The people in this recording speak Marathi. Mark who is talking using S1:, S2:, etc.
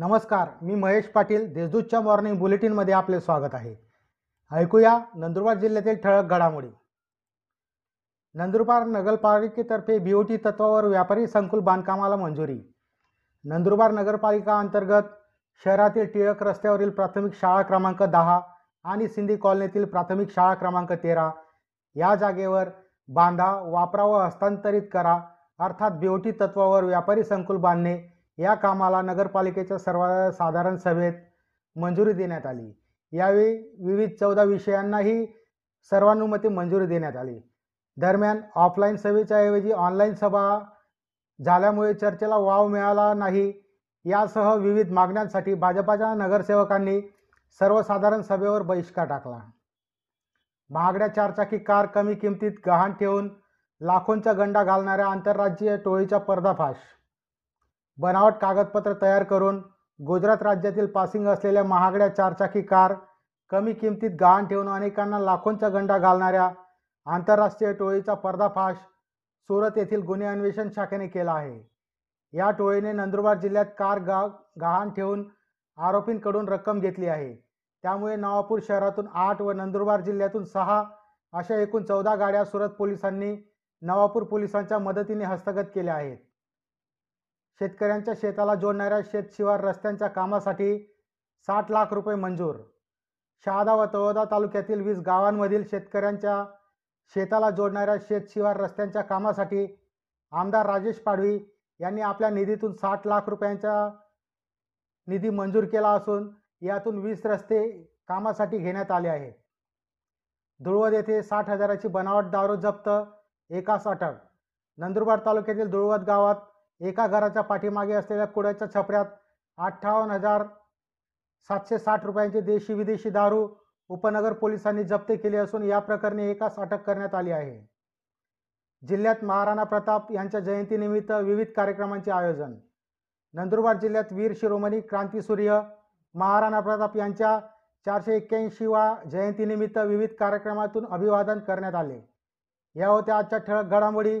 S1: नमस्कार मी महेश पाटील देशदूतच्या मॉर्निंग बुलेटिनमध्ये आपले स्वागत आहे. ऐकूया नंदुरबार जिल्ह्यातील ठळक घडामोडी. नंदुरबार नगरपालिकेतर्फे बीओटी तत्वावर व्यापारी संकुल बांधकामाला मंजुरी. नंदुरबार नगरपालिका अंतर्गत शहरातील टिळक रस्त्यावरील प्राथमिक शाळा क्रमांक दहा आणि सिंधी कॉलनीतील प्राथमिक शाळा क्रमांक तेरा या जागेवर बांधा वापरा व हस्तांतरित करा. अर्थात बीओटी तत्वावर व्यापारी संकुल बांधणे या कामाला नगरपालिकेच्या सर्वसाधारण सभेत मंजुरी देण्यात आली. यावेळी विविध चौदा विषयांनाही सर्वानुमते मंजुरी देण्यात आली. दरम्यान ऑफलाईन सभेच्या ऐवजी ऑनलाईन सभा झाल्यामुळे चर्चेला वाव मिळाला नाही. यासह विविध मागण्यांसाठी भाजपाच्या नगरसेवकांनी सर्वसाधारण सभेवर बहिष्कार टाकला. महागड्या चारचाकी कार कमी किमतीत गहाण ठेवून लाखोंचा गंडा घालणाऱ्या आंतरराज्यीय टोळीचा पर्दाफाश बनावट कागदपत्र तयार करून गुजरात राज्यातील पासिंग असलेल्या महागड्या चारचाकी कार कमी किमतीत गहाण ठेवून अनेकांना लाखोंचा गंडा घालणाऱ्या आंतरराष्ट्रीय टोळीचा पर्दाफाश सुरत येथील गुन्हे अन्वेषण शाखेने केला आहे. या टोळीने नंदुरबार जिल्ह्यात कार गा गहाण ठेवून आरोपींकडून रक्कम घेतली आहे. त्यामुळे नवापूर शहरातून आठ व नंदुरबार जिल्ह्यातून सहा अशा एकूण चौदा गाड्या सुरत पोलिसांनी नवापूर पोलिसांच्या मदतीने हस्तगत केल्या आहेत. शेतकऱ्यांच्या शेताला जोडणाऱ्या शेतशिवार रस्त्यांच्या कामासाठी साठ लाख रुपये मंजूर. शहादा व तळोदा तालुक्यातील वीस गावांमधील शेतकऱ्यांच्या शेताला जोडणाऱ्या शेतशिवार रस्त्यांच्या कामासाठी आमदार राजेश पाडवी यांनी आपल्या निधीतून साठ लाख रुपयांचा निधी मंजूर केला असून यातून वीस रस्ते कामासाठी घेण्यात आले आहे धुळवद येथे साठ हजाराची बनावट दारू जप्त एकास अटक. नंदुरबार तालुक्यातील धुळवद गावात एका घराच्या पाठीमागे असलेल्या कुड्याच्या छपऱ्यात अठ्ठावन्न हजार सातशे साठ रुपयांची देशी विदेशी दारू उपनगर पोलिसांनी जप्त केली असून या प्रकरणी एकाच अटक करण्यात आली आहे. जिल्ह्यात महाराणा प्रताप यांच्या जयंतीनिमित्त विविध कार्यक्रमांचे आयोजन. नंदुरबार जिल्ह्यात वीर शिरोमणी क्रांतीसूर्य महाराणा प्रताप यांच्या चारशे एक्क्याऐंशीवा जयंतीनिमित्त विविध कार्यक्रमातून अभिवादन करण्यात आले. या होत्या आजच्या ठळक घडामोडी.